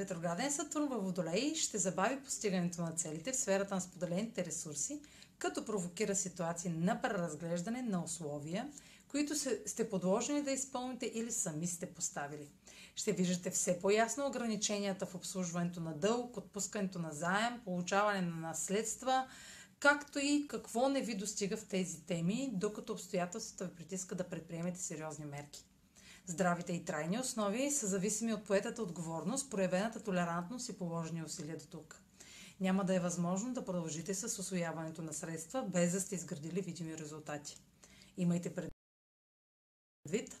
Ретрограден Сатурн във Водолей ще забави постигането на целите в сферата на споделените ресурси, като провокира ситуации на преразглеждане на условия, които сте подложени да изпълните или сами сте поставили. Ще виждате все по-ясно ограниченията в обслужването на дълг, отпускането на заем, получаване на наследства, както и какво не ви достига в тези теми, докато обстоятелствата ви притиска да предприемете сериозни мерки. Здравите и трайни основи са зависими от поетата отговорност, проявената толерантност и положени усилия до тук. Няма да е възможно да продължите с освояването на средства, без да сте изградили видими резултати. Имайте предвид,